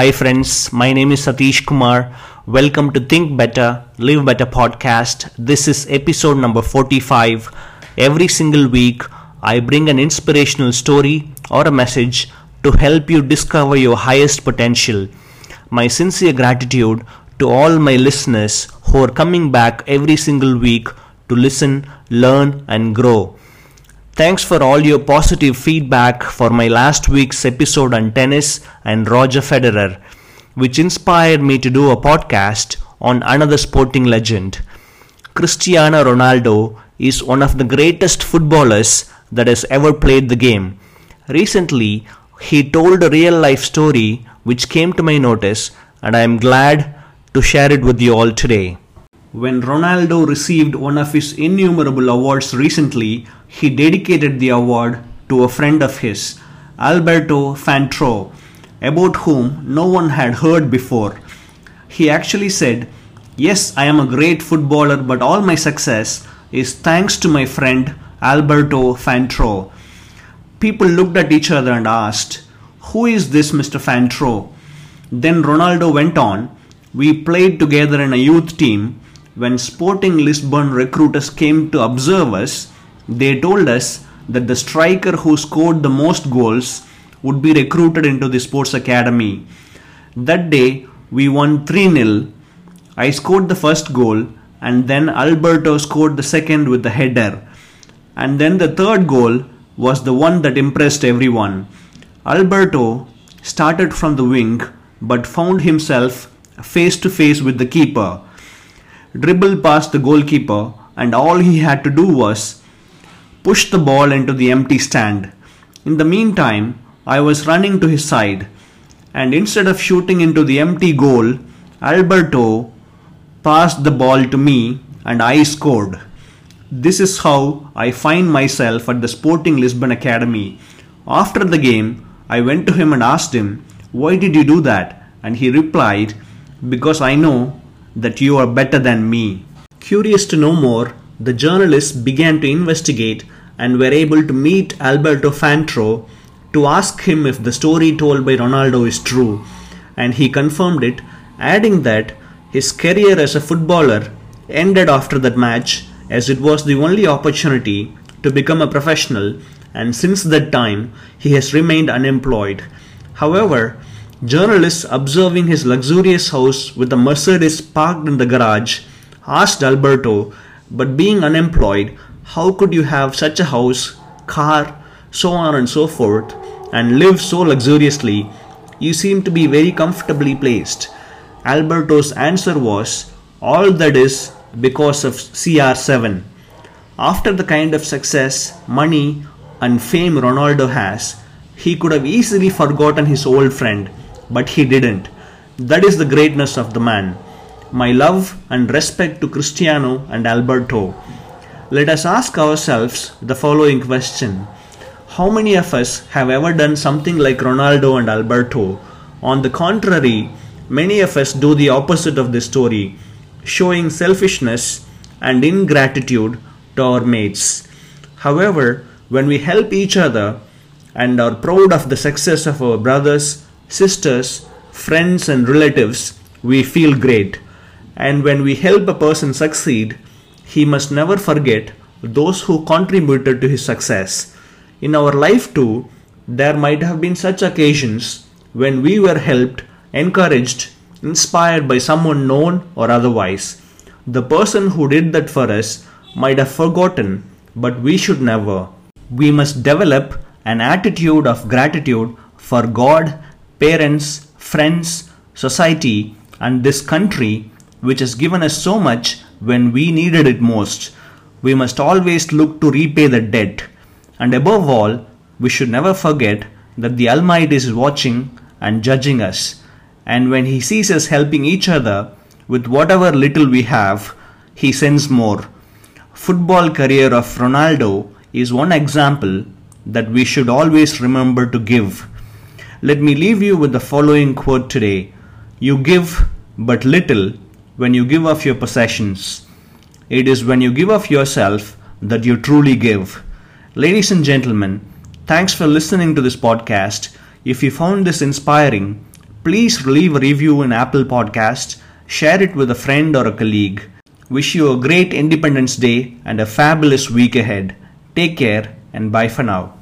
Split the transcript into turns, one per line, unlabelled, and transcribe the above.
Hi, friends. My name is Satish Kumar. Welcome to Think Better, Live Better podcast. This is episode number 45. Every single week, I bring an inspirational story or a message to help you discover your highest potential. My sincere gratitude to all my listeners who are coming back every single week to listen, learn, and grow. Thanks for all your positive feedback for my last week's episode on tennis and Roger Federer, which inspired me to do a podcast on another sporting legend. Cristiano Ronaldo is one of the greatest footballers that has ever played the game. Recently, he told a real life story which came to my notice, and I am glad to share it with you all today. When Ronaldo received one of his innumerable awards recently, he dedicated the award to a friend of his, Alberto Fantrau, about whom no one had heard before. He actually said, Yes, I am a great footballer, but all my success is thanks to my friend Alberto Fantrau. People looked at each other and asked, Who is this Mr. Fantrau? Then Ronaldo went on, We played together in a youth team when Sporting Lisbon recruiters came to observe us, they told us that the striker who scored the most goals would be recruited into the sports academy. That day, we won 3 0. I scored the first goal, and then Alberto scored the second with the header. And then the third goal was the one that impressed everyone. Alberto started from the wing but found himself face to face with the keeper dribbled past the goalkeeper, and all he had to do was push the ball into the empty stand. In the meantime, I was running to his side, and instead of shooting into the empty goal, Alberto passed the ball to me and I scored. This is how I find myself at the Sporting Lisbon Academy. After the game, I went to him and asked him, Why did you do that? And he replied, Because I know that you are better than me. Curious to know more, the journalists began to investigate and were able to meet Alberto Fantrau to ask him if the story told by Ronaldo is true, and he confirmed it, adding that his career as a footballer ended after that match as it was the only opportunity to become a professional and since that time he has remained unemployed. However, Journalists observing his luxurious house with a Mercedes parked in the garage asked Alberto, but being unemployed, how could you have such a house, car, so on and so forth, and live so luxuriously? You seem to be very comfortably placed. Alberto's answer was, all that is because of CR7. After the kind of success, money, and fame Ronaldo has, he could have easily forgotten his old friend but he didn't. That is the greatness of the man. My love and respect to Cristiano and Alberto. Let us ask ourselves the following question How many of us have ever done something like Ronaldo and Alberto? On the contrary, many of us do the opposite of this story, showing selfishness and ingratitude to our mates. However, when we help each other and are proud of the success of our brothers, sisters, friends, and relatives, we feel great. And when we help a person succeed, he must never forget those who contributed to his success. In our life, too, there might have been such occasions when we were helped, encouraged, inspired by someone known or otherwise. The person who did that for us might have forgotten, but we should never. We must develop an attitude of gratitude for God parents, friends, society, and this country, which has given us so much when we needed it most. We must always look to repay the debt. And above all, we should never forget that the Almighty is watching and judging us. And when He sees us helping each other with whatever little we have, He sends more. Football career of Ronaldo is one example that we should always remember to give. Let me leave you with the following quote today You give but little when you give of your possessions. It is when you give of yourself that you truly give. Ladies and gentlemen, thanks for listening to this podcast. If you found this inspiring, Please leave a review in Apple Podcast, share it with a friend or a colleague. Wish you a great Independence Day and a fabulous week ahead. Take care and bye for now.